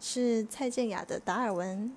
是蔡健雅的《达尔文》。